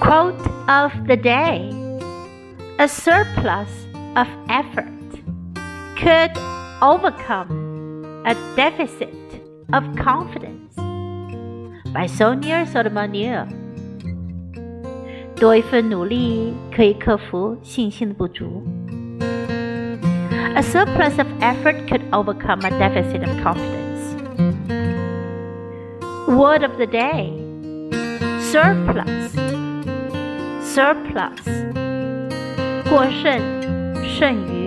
Quote of the day A surplus of effort could overcome a deficit of confidence. By Sonia Sotomayor. 多一份努力可以克服信心的不足。A surplus of effort could overcome a deficit of confidence. Word of the day surplus. Surplus. 过剩，剩余。